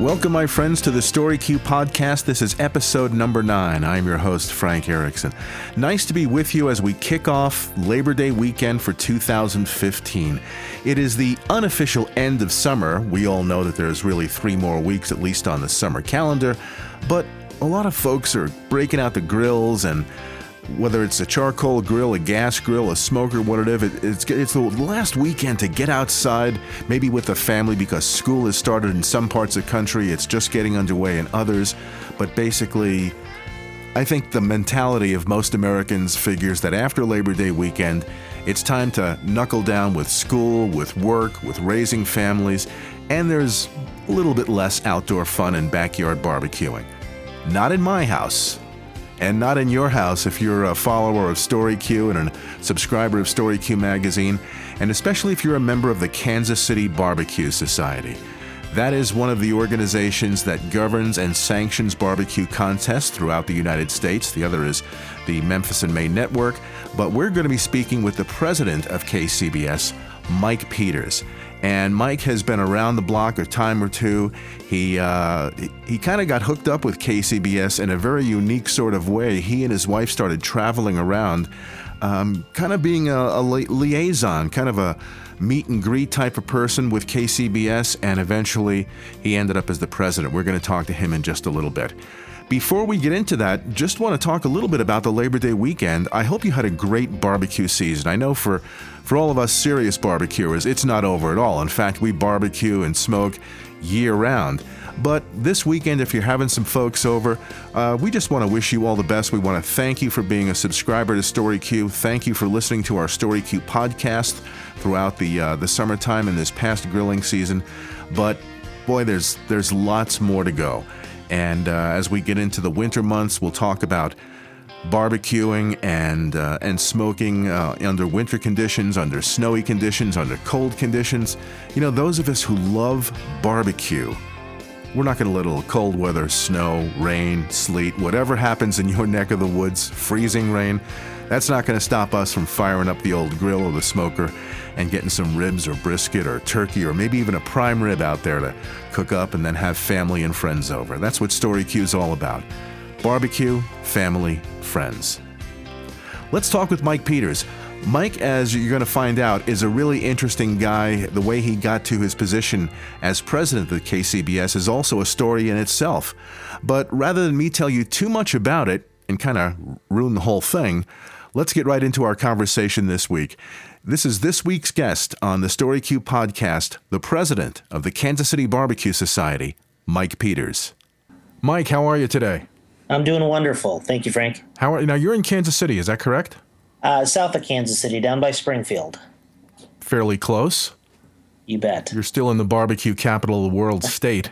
Welcome, my friends, to the Story Q podcast. This is episode number nine. I'm your host, Frank Erickson. Nice to be with you as we kick off Labor Day weekend for 2015. It is the unofficial end of summer. We all know that there's really three more weeks, at least on the summer calendar, but a lot of folks are breaking out the grills and whether it's a charcoal grill, a gas grill, a smoker, whatever, it's, it's the last weekend to get outside, maybe with the family because school has started in some parts of the country, it's just getting underway in others. But basically, I think the mentality of most Americans figures that after Labor Day weekend, it's time to knuckle down with school, with work, with raising families, and there's a little bit less outdoor fun and backyard barbecuing. Not in my house and not in your house if you're a follower of StoryQ and a subscriber of StoryQ magazine, and especially if you're a member of the Kansas City Barbecue Society. That is one of the organizations that governs and sanctions barbecue contests throughout the United States. The other is the Memphis in May Network. But we're going to be speaking with the president of KCBS, Mike Peters and Mike has been around the block a time or two. He uh, he kind of got hooked up with KCBS in a very unique sort of way. He and his wife started traveling around, um, kind of being a, a li- liaison, kind of a meet and greet type of person with KCBS, and eventually he ended up as the president. We're going to talk to him in just a little bit. Before we get into that, just want to talk a little bit about the Labor Day weekend. I hope you had a great barbecue season. I know for for all of us serious barbecuers, it's not over at all. In fact, we barbecue and smoke year round. But this weekend, if you're having some folks over, uh, we just want to wish you all the best. We want to thank you for being a subscriber to StoryQ. Thank you for listening to our StoryQ podcast throughout the uh, the summertime and this past grilling season. But boy, there's there's lots more to go. And uh, as we get into the winter months, we'll talk about barbecuing and uh, and smoking uh, under winter conditions, under snowy conditions, under cold conditions. You know, those of us who love barbecue, we're not going to let a little cold weather, snow, rain, sleet, whatever happens in your neck of the woods, freezing rain. That's not going to stop us from firing up the old grill or the smoker and getting some ribs or brisket or turkey or maybe even a prime rib out there to cook up and then have family and friends over. That's what Story Q is all about barbecue, family, friends. Let's talk with Mike Peters. Mike, as you're going to find out, is a really interesting guy. The way he got to his position as president of the KCBS is also a story in itself. But rather than me tell you too much about it and kind of ruin the whole thing, let's get right into our conversation this week. This is this week's guest on the Story Q podcast, the president of the Kansas City Barbecue Society, Mike Peters. Mike, how are you today? I'm doing wonderful. Thank you, Frank. How are now? You're in Kansas City, is that correct? Uh, south of Kansas City, down by Springfield. Fairly close. You bet. You're still in the barbecue capital of the world state.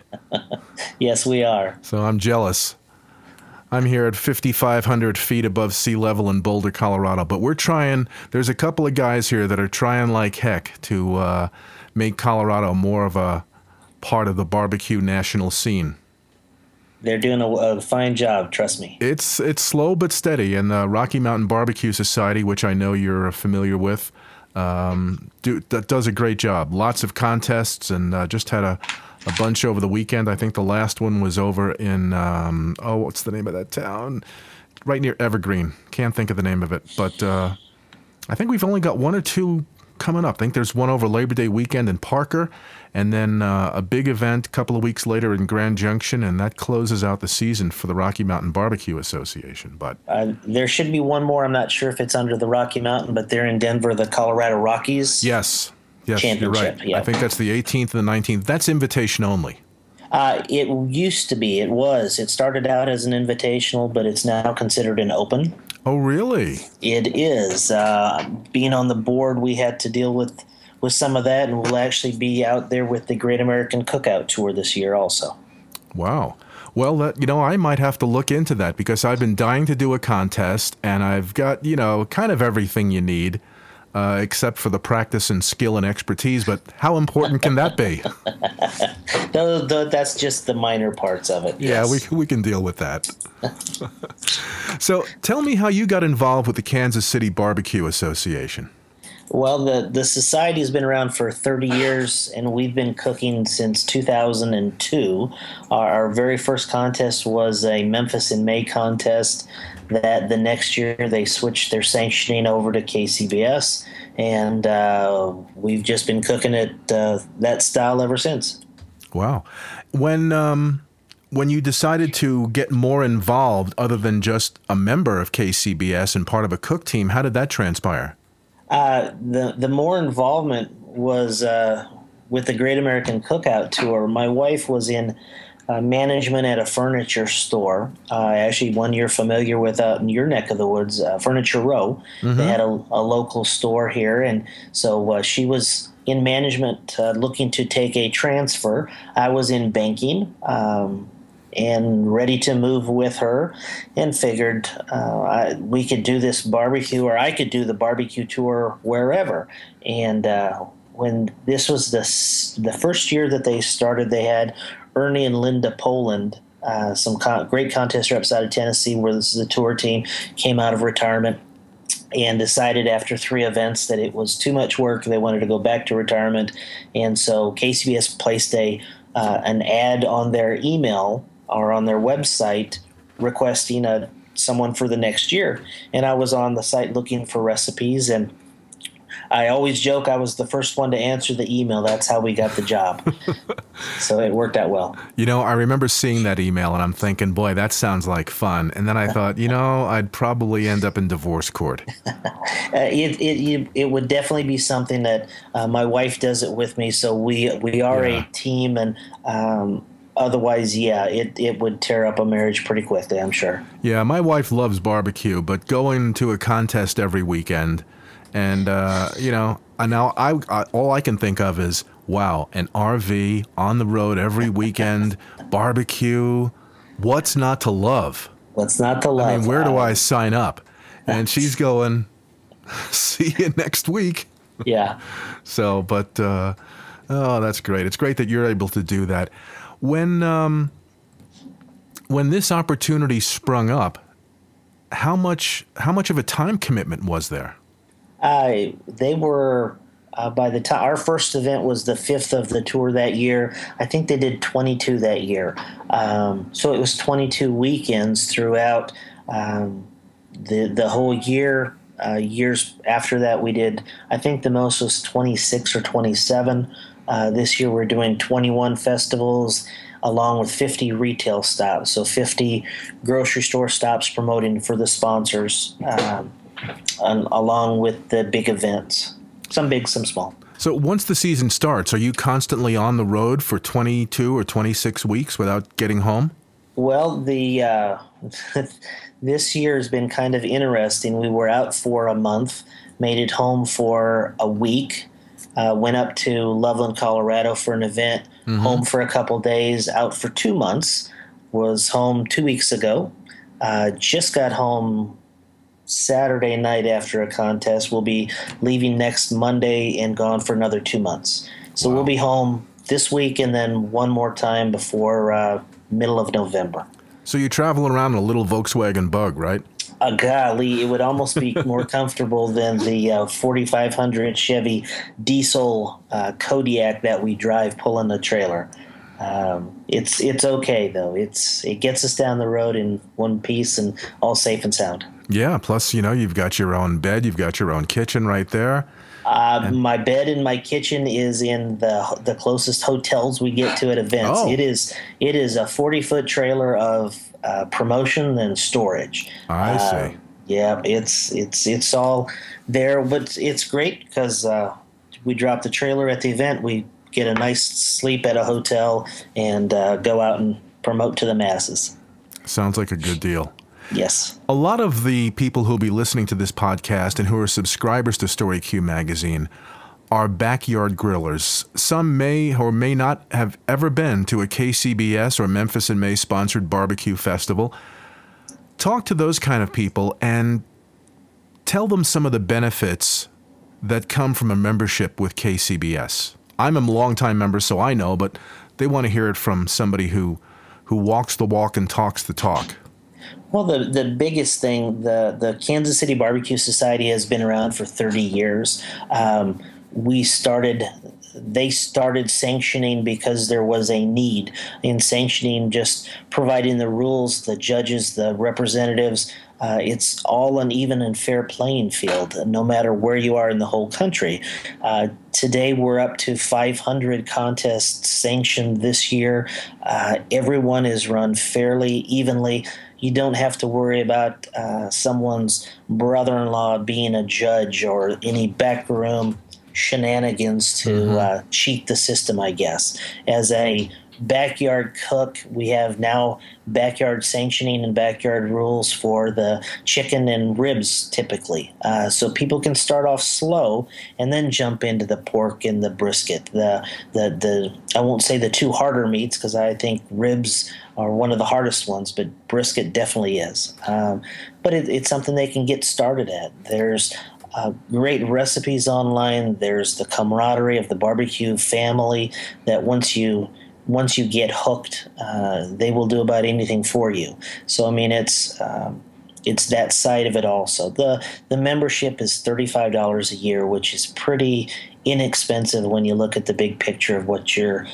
yes, we are. So I'm jealous. I'm here at 5,500 feet above sea level in Boulder, Colorado. But we're trying, there's a couple of guys here that are trying like heck to uh, make Colorado more of a part of the barbecue national scene they're doing a, a, fine job. Trust me. It's it's slow but steady, and the Rocky Mountain Barbecue Society, which I know you're familiar with, um, do, that does a great job. Lots of contests, and uh, just had a, a bunch over the weekend. I think the last one was over in um, oh, what's the name of that town? Right near Evergreen. Can't think of the name of it, but uh, I think we've only got one or two coming up. I think there's one over Labor Day weekend in Parker, and then uh, a big event a couple of weeks later in Grand Junction, and that closes out the season for the Rocky Mountain Barbecue Association. But uh, there should be one more. I'm not sure if it's under the Rocky Mountain, but they're in Denver, the Colorado Rockies. Yes, yes, you're right. I think that's the 18th and the 19th. That's invitation only. Uh, it used to be. It was. It started out as an invitational, but it's now considered an open. Oh, really? It is. Uh, being on the board, we had to deal with with some of that, and we'll actually be out there with the Great American Cookout Tour this year also. Wow. Well, that, you know, I might have to look into that because I've been dying to do a contest, and I've got you know kind of everything you need. Uh, except for the practice and skill and expertise. But how important can that be? no, that's just the minor parts of it. Yeah, we, we can deal with that. so tell me how you got involved with the Kansas City Barbecue Association. Well, the the society has been around for 30 years, and we've been cooking since 2002. Our, our very first contest was a Memphis in May contest. That the next year they switched their sanctioning over to KCBS, and uh, we've just been cooking it uh, that style ever since. Wow, when um, when you decided to get more involved, other than just a member of KCBS and part of a cook team, how did that transpire? Uh, the the more involvement was uh, with the Great American Cookout Tour. My wife was in uh, management at a furniture store. Uh, actually, one you're familiar with out in your neck of the woods, uh, Furniture Row. Mm-hmm. They had a, a, local store here, and so uh, she was in management looking to take a transfer. I was in banking. Um, and ready to move with her, and figured uh, I, we could do this barbecue, or I could do the barbecue tour wherever. And uh, when this was the the first year that they started, they had Ernie and Linda Poland. Uh, some great contest reps out of Tennessee, where this is a tour team, came out of retirement and decided after three events that it was too much work. They wanted to go back to retirement, and so KCBS placed a uh, an ad on their email or on their website requesting a someone for the next year. And I was on the site looking for recipes and I always joke I was the first one to answer the email. That's how we got the job. so it worked out well. You know, I remember seeing that email and I'm thinking, boy, that sounds like fun. And then I thought, you know, I'd probably end up in divorce court. uh, it, it, it would definitely be something that uh, my wife does it with me. So we, we are yeah. a team and, um, otherwise, yeah, it, it would tear up a marriage pretty quickly, I'm sure. Yeah, my wife loves barbecue, but going to a contest every weekend, and uh, you know, now I, I all I can think of is wow, an RV on the road every weekend, barbecue. What's not to love? What's not to love? I mean, where do I sign up? And she's going, see you next week. Yeah. so, but uh, oh, that's great. It's great that you're able to do that. When um, when this opportunity sprung up, how much how much of a time commitment was there? Uh, they were uh, by the time our first event was the fifth of the tour that year. I think they did 22 that year. Um, so it was 22 weekends throughout um, the the whole year. Uh, years after that, we did. I think the most was 26 or 27. Uh, this year we're doing 21 festivals along with 50 retail stops. So 50 grocery store stops promoting for the sponsors, um, and, along with the big events, some big, some small. So once the season starts, are you constantly on the road for 22 or 26 weeks without getting home? Well, the uh, this year has been kind of interesting. We were out for a month, made it home for a week, uh, went up to Loveland, Colorado for an event. Mm-hmm. Home for a couple days. Out for two months. Was home two weeks ago. Uh, just got home Saturday night after a contest. We'll be leaving next Monday and gone for another two months. So wow. we'll be home this week and then one more time before uh, middle of November. So you're traveling around in a little Volkswagen Bug, right? uh, golly, it would almost be more comfortable than the uh, 4500 Chevy diesel uh, Kodiak that we drive pulling the trailer. Um, it's it's okay though. It's it gets us down the road in one piece and all safe and sound. Yeah. Plus, you know, you've got your own bed, you've got your own kitchen right there. Uh, my bed and my kitchen is in the the closest hotels we get to at events. Oh. It is it is a forty foot trailer of uh, promotion and storage. I uh, see. Yeah, it's it's it's all there, but it's great because uh, we drop the trailer at the event. We get a nice sleep at a hotel and uh, go out and promote to the masses. Sounds like a good deal. Yes. A lot of the people who'll be listening to this podcast and who are subscribers to Story Q magazine are backyard grillers. Some may or may not have ever been to a KCBS or Memphis in May sponsored barbecue festival. Talk to those kind of people and tell them some of the benefits that come from a membership with KCBS. I'm a longtime member, so I know, but they want to hear it from somebody who who walks the walk and talks the talk. Well, the, the biggest thing, the, the Kansas City Barbecue Society has been around for 30 years. Um, we started they started sanctioning because there was a need. In sanctioning just providing the rules the judges the representatives uh, it's all an even and fair playing field no matter where you are in the whole country. Uh, today we're up to 500 contests sanctioned this year. Uh, everyone is run fairly evenly you don't have to worry about uh, someone's brother-in-law being a judge or any backroom shenanigans to mm-hmm. uh, cheat the system, I guess. As a backyard cook, we have now backyard sanctioning and backyard rules for the chicken and ribs typically. Uh, so people can start off slow and then jump into the pork and the brisket. The the the I won't say the two harder meats because I think ribs are one of the hardest ones, but brisket definitely is. Um, but it, it's something they can get started at. There's uh, great recipes online. There's the camaraderie of the barbecue family that once you once you get hooked, uh, they will do about anything for you. So I mean, it's um, it's that side of it also. the The membership is thirty five dollars a year, which is pretty inexpensive when you look at the big picture of what you're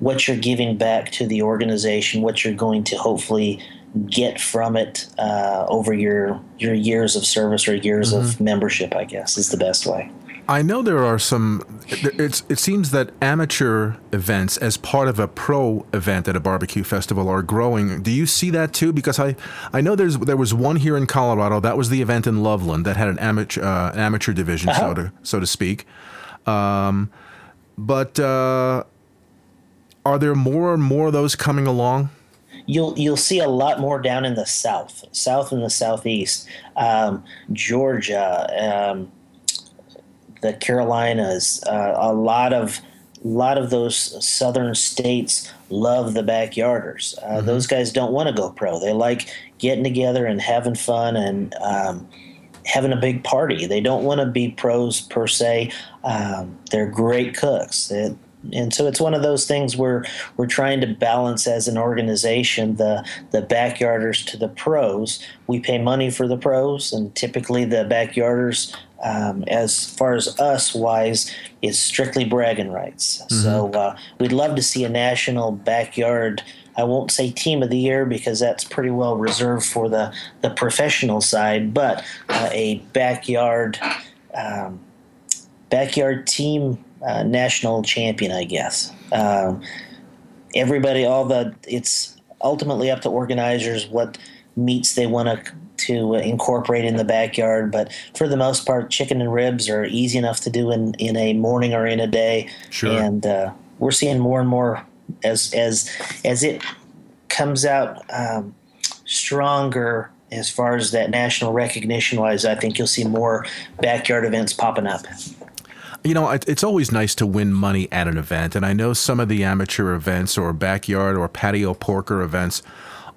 what you're giving back to the organization, what you're going to hopefully get from it uh, over your your years of service or years mm-hmm. of membership. I guess is the best way. I know there are some. It's, it seems that amateur events, as part of a pro event at a barbecue festival, are growing. Do you see that too? Because I, I know there's there was one here in Colorado. That was the event in Loveland that had an amateur uh, amateur division, uh-huh. so to so to speak. Um, but uh, are there more and more of those coming along? you'll you'll see a lot more down in the south, south and the southeast, um, Georgia, um, the Carolinas, uh, a lot of a lot of those southern states love the backyarders. Uh, mm-hmm. Those guys don't want to go pro. They like getting together and having fun and um, having a big party. They don't want to be pros per se. Um, they're great cooks. And so it's one of those things where we're trying to balance as an organization the the backyarders to the pros. We pay money for the pros, and typically the backyarders, um, as far as us wise, is strictly bragging rights. Mm-hmm. So uh, we'd love to see a national backyard. I won't say team of the year because that's pretty well reserved for the the professional side, but uh, a backyard. Um, backyard team uh, national champion, I guess. Um, everybody, all the it's ultimately up to organizers what meats they want to to incorporate in the backyard. But for the most part, chicken and ribs are easy enough to do in in a morning or in a day. Sure. And uh, we're seeing more and more as as as it comes out um, stronger as far as that national recognition wise. I think you'll see more backyard events popping up you know, it's always nice to win money at an event. And I know some of the amateur events or backyard or patio porker events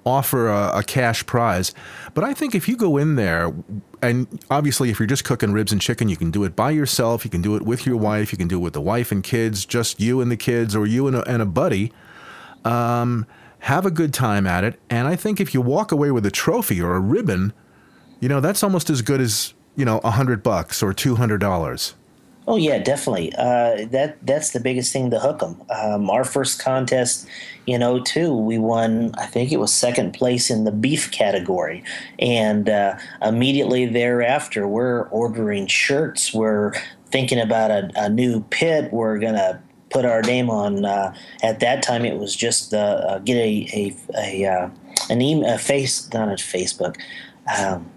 offer a, a, cash prize. But I think if you go in there, and obviously if you're just cooking ribs and chicken, you can do it by yourself, you can do it with your wife, you can do it with the wife and kids, just you and the kids, or you and a, and a buddy. Um, have a good time at it. And I think if you walk away with a trophy or a ribbon, you know, that's almost as good as, you know, a hundred bucks or two hundred dollars. Oh yeah, definitely. Uh, that that's the biggest thing to hook them. Um, our first contest in 02, we won. I think it was second place in the beef category, and uh, immediately thereafter, we're ordering shirts. We're thinking about a, a new pit. We're gonna put our name on. Uh, at that time, it was just uh, get a a, a uh, an email, face, not a Facebook. Um,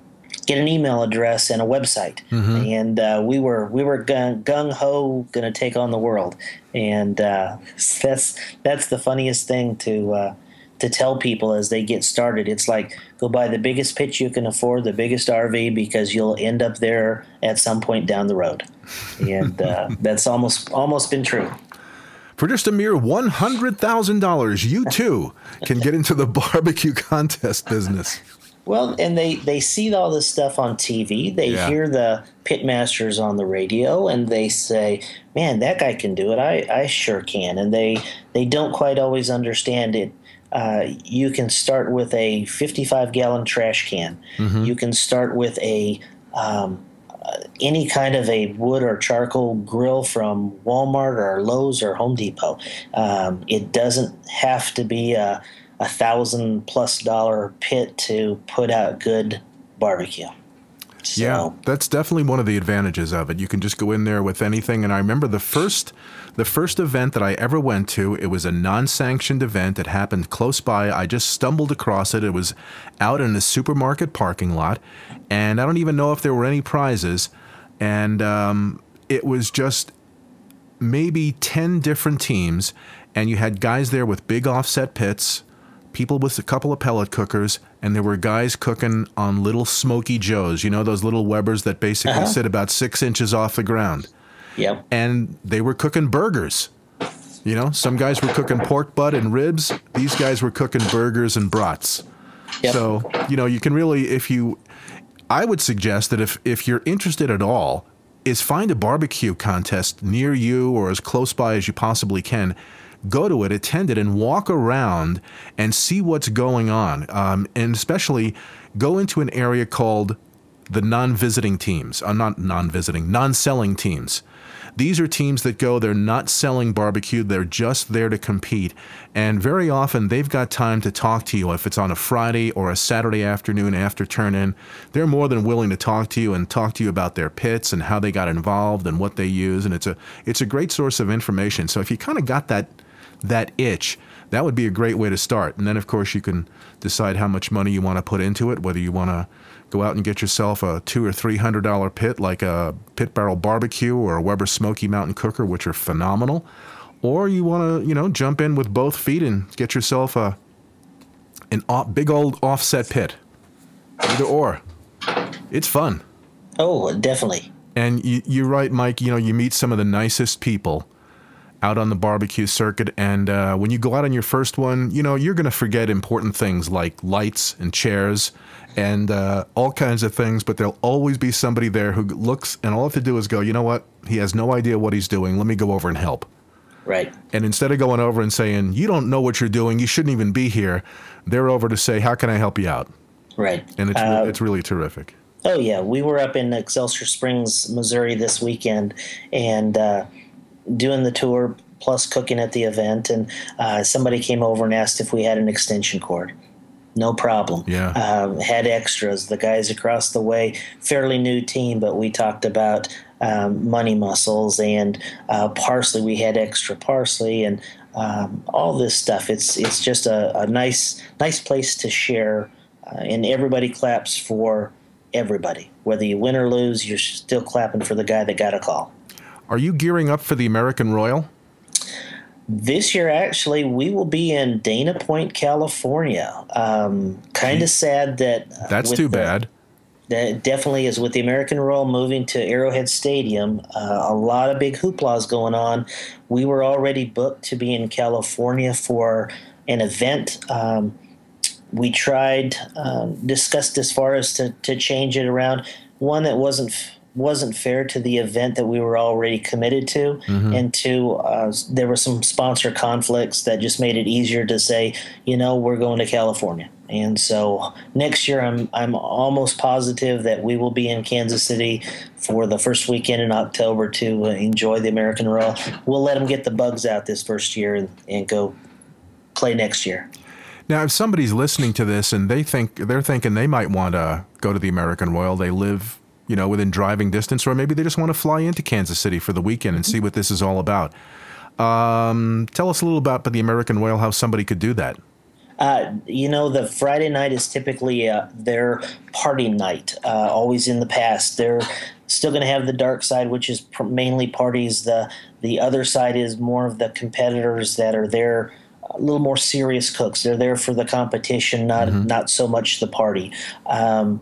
get an email address and a website, mm-hmm. and uh, we were we were gung ho going to take on the world, and uh, that's that's the funniest thing to uh, to tell people as they get started. It's like go buy the biggest pitch you can afford, the biggest RV, because you'll end up there at some point down the road, and uh, that's almost almost been true. For just a mere $100,000, you too can get into the barbecue contest business. Well, and they they see all this stuff on TV. They yeah. hear the pitmasters on the radio, and they say, "Man, that guy can do it. I I sure can." And they they don't quite always understand it. uh, you can start with a 55 gallon trash can. Mm-hmm. You can start with a um, uh, any kind of a wood or charcoal grill from Walmart or Lowe's or Home Depot. Um, it doesn't have to be a, a thousand plus dollar pit to put out good barbecue. So. Yeah, that's definitely one of the advantages of it. You can just go in there with anything. And I remember the first, the first event that I ever went to. It was a non-sanctioned event. It happened close by. I just stumbled across it. It was out in a supermarket parking lot, and I don't even know if there were any prizes. And um, it was just maybe ten different teams, and you had guys there with big offset pits people with a couple of pellet cookers, and there were guys cooking on little smoky joes. You know those little Webers that basically uh-huh. sit about six inches off the ground. Yep. And they were cooking burgers. You know, some guys were cooking pork butt and ribs. These guys were cooking burgers and brats. Yep. So you know, you can really, if you, I would suggest that if if you're interested at all, is find a barbecue contest near you or as close by as you possibly can go to it, attend it, and walk around and see what's going on. Um, and especially go into an area called the non visiting teams, uh, not non visiting, non selling teams. These are teams that go, they're not selling barbecue, they're just there to compete. And very often they've got time to talk to you. If it's on a Friday or a Saturday afternoon after turn in, they're more than willing to talk to you and talk to you about their pits and how they got involved and what they use. And it's a, it's a great source of information. So if you kind of got that, that itch, that would be a great way to start. And then, of course, you can decide how much money you want to put into it, whether you want to go out and get yourself a two or three hundred dollar pit like a pit barrel barbecue or a Weber Smokey Mountain Cooker, which are phenomenal, or you want to you know jump in with both feet and get yourself a an off, big old offset pit. Either or, it's fun. Oh, definitely. And you, you're right, Mike. You know, you meet some of the nicest people out on the barbecue circuit. And uh, when you go out on your first one, you know, you're going to forget important things like lights and chairs and uh, all kinds of things, but there'll always be somebody there who looks and all I have to do is go, you know what? He has no idea what he's doing. Let me go over and help. Right. And instead of going over and saying, you don't know what you're doing, you shouldn't even be here, they're over to say, how can I help you out? Right. And it's, uh, it's really terrific. Oh, yeah. We were up in Excelsior Springs, Missouri this weekend, and uh, doing the tour plus cooking at the event, and uh, somebody came over and asked if we had an extension cord. No problem. Yeah. Um, had extras. The guys across the way, fairly new team, but we talked about um, money muscles and uh, parsley. We had extra parsley and um, all this stuff. It's it's just a, a nice nice place to share, uh, and everybody claps for everybody. Whether you win or lose, you're still clapping for the guy that got a call. Are you gearing up for the American Royal? This year, actually, we will be in Dana Point, California. Um, kind of sad that. Uh, That's too the, bad. That definitely is with the American Royal moving to Arrowhead Stadium. Uh, a lot of big hooplas going on. We were already booked to be in California for an event. Um, we tried, um, discussed as far as to, to change it around. One that wasn't wasn't fair to the event that we were already committed to, mm-hmm. and two, uh, there were some sponsor conflicts that just made it easier to say, you know, we're going to California. And so next year, I'm I'm almost positive that we will be in Kansas City for the first weekend in October to enjoy the American Royal. We'll let them get the bugs out this first year and, and go play next year. Now, if somebody's listening to this and they think they're thinking they might want to go to the American Royal, they live you know, within driving distance, or maybe they just want to fly into Kansas City for the weekend and see what this is all about. Um, tell us a little about the American Royal, how somebody could do that. Uh, you know, the Friday night is typically uh, their party night. Uh, always in the past, they're still going to have the dark side, which is pr- mainly parties. The the other side is more of the competitors that are there, a little more serious cooks. They're there for the competition, not mm-hmm. not so much the party. Um,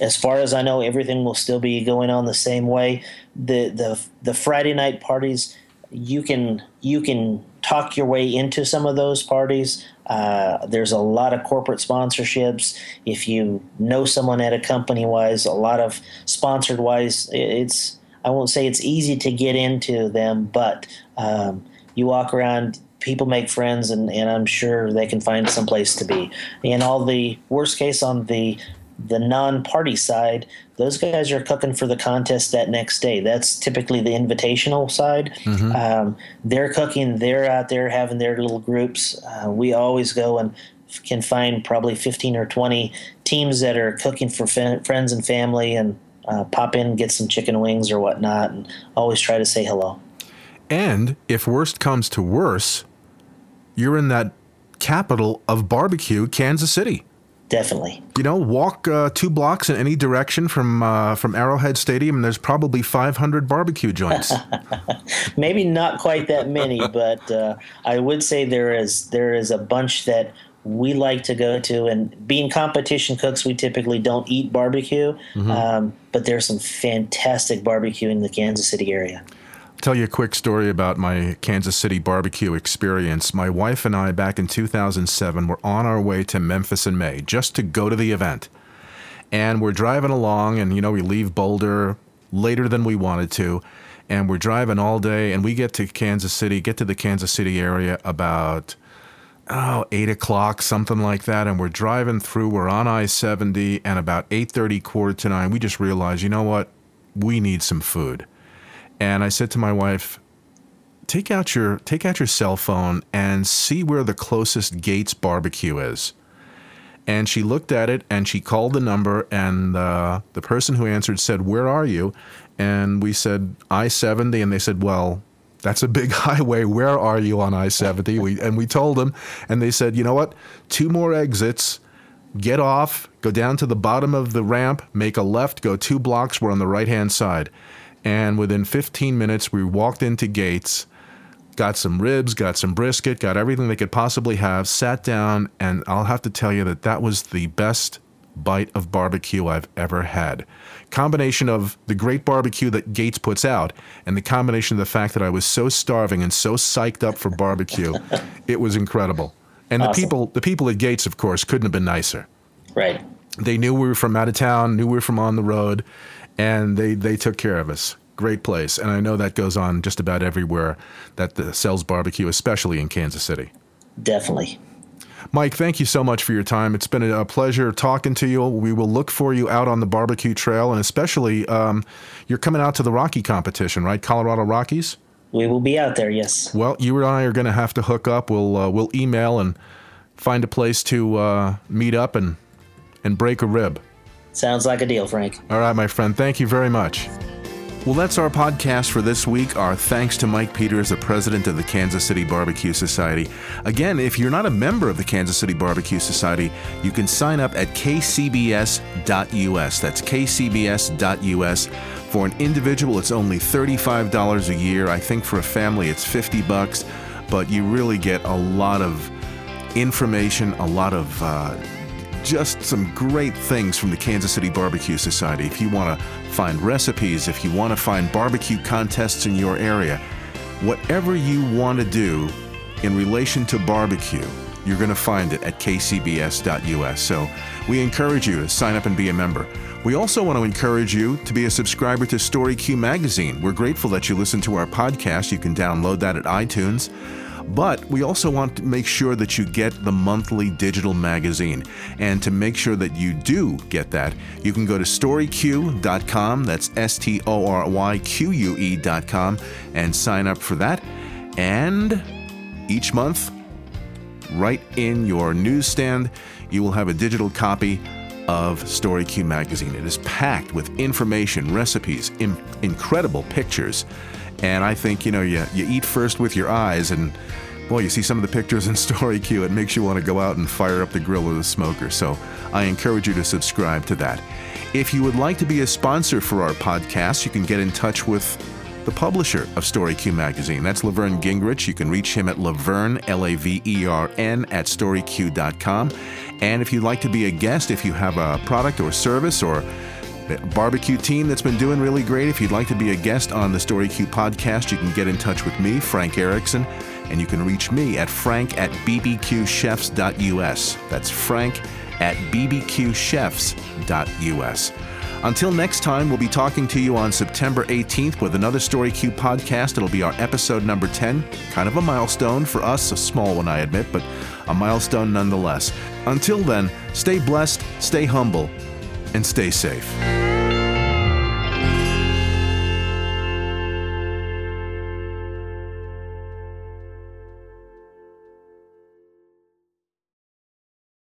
as far as I know, everything will still be going on the same way. The the the Friday night parties, you can you can talk your way into some of those parties. Uh, there's a lot of corporate sponsorships. If you know someone at a company wise, a lot of sponsored wise, it's I won't say it's easy to get into them, but um, you walk around people make friends, and, and I'm sure they can find some place to be. And all the worst case on the the non-party side, those guys are cooking for the contest that next day. That's typically the invitational side. Mm-hmm. Um, they're cooking. They're out there having their little groups. Uh, we always go and can find probably 15 or 20 teams that are cooking for friends and family and uh, pop in, get some chicken wings or whatnot, and always try to say hello. And if worst comes to worse, you're in that capital of barbecue, Kansas City. Definitely. You know, walk uh, two blocks in any direction from uh, from Arrowhead Stadium, and there's probably 500 barbecue joints. Maybe not quite that many, but uh, I would say there is there is a bunch that we like to go to. And being competition cooks, we typically don't eat barbecue, mm-hmm. um, but there's some fantastic barbecue in the Kansas City area. Tell you a quick story about my Kansas City barbecue experience. My wife and I, back in 2007, were on our way to Memphis in May just to go to the event. And we're driving along, and you know, we leave Boulder later than we wanted to. And we're driving all day, and we get to Kansas City, get to the Kansas City area about oh, eight o'clock, something like that, and we're driving through. We're on I seventy, and about eight thirty, quarter to nine, we just realized, you know what, we need some food. And I said to my wife, take out your take out your cell phone and see where the closest Gates barbecue is. And she looked at it and she called the number, and uh, the person who answered said, "Where are you?" And we said I seventy, and they said, "Well." That's a big highway. Where are you on I 70? We, and we told them, and they said, you know what? Two more exits. Get off, go down to the bottom of the ramp, make a left, go two blocks. We're on the right hand side. And within 15 minutes, we walked into Gates, got some ribs, got some brisket, got everything they could possibly have, sat down, and I'll have to tell you that that was the best bite of barbecue I've ever had. Combination of the great barbecue that Gates puts out and the combination of the fact that I was so starving and so psyched up for barbecue, it was incredible. And awesome. the people the people at Gates of course couldn't have been nicer. Right. They knew we were from out of town, knew we were from on the road, and they they took care of us. Great place, and I know that goes on just about everywhere that sells barbecue, especially in Kansas City. Definitely. Mike, thank you so much for your time. It's been a pleasure talking to you. We will look for you out on the barbecue trail, and especially um, you're coming out to the Rocky competition, right? Colorado Rockies. We will be out there. Yes. Well, you and I are going to have to hook up. We'll uh, we'll email and find a place to uh, meet up and and break a rib. Sounds like a deal, Frank. All right, my friend. Thank you very much. Well, that's our podcast for this week. Our thanks to Mike Peters, the president of the Kansas City Barbecue Society. Again, if you're not a member of the Kansas City Barbecue Society, you can sign up at kcbs.us. That's kcbs.us. For an individual, it's only $35 a year. I think for a family, it's 50 bucks, but you really get a lot of information, a lot of uh, just some great things from the Kansas City Barbecue Society. If you want to find recipes, if you want to find barbecue contests in your area, whatever you want to do in relation to barbecue, you're going to find it at kcbs.us. So we encourage you to sign up and be a member. We also want to encourage you to be a subscriber to StoryQ Magazine. We're grateful that you listen to our podcast. You can download that at iTunes. But we also want to make sure that you get the monthly digital magazine. And to make sure that you do get that, you can go to storyq.com, that's S T O R Y Q U E.com, and sign up for that. And each month, right in your newsstand, you will have a digital copy of StoryQ magazine. It is packed with information, recipes, Im- incredible pictures and I think, you know, you, you eat first with your eyes, and boy, you see some of the pictures in Story StoryQ, it makes you want to go out and fire up the grill or the smoker. So I encourage you to subscribe to that. If you would like to be a sponsor for our podcast, you can get in touch with the publisher of StoryQ Magazine. That's Laverne Gingrich. You can reach him at Laverne, L A V E R N, at storyq.com. And if you'd like to be a guest, if you have a product or service or barbecue team that's been doing really great. If you'd like to be a guest on the StoryQ podcast, you can get in touch with me, Frank Erickson, and you can reach me at frank at bbqchefs.us. That's frank at bbqchefs.us. Until next time, we'll be talking to you on September 18th with another Story Cube podcast. It'll be our episode number 10. Kind of a milestone for us, a small one, I admit, but a milestone nonetheless. Until then, stay blessed, stay humble, and stay safe.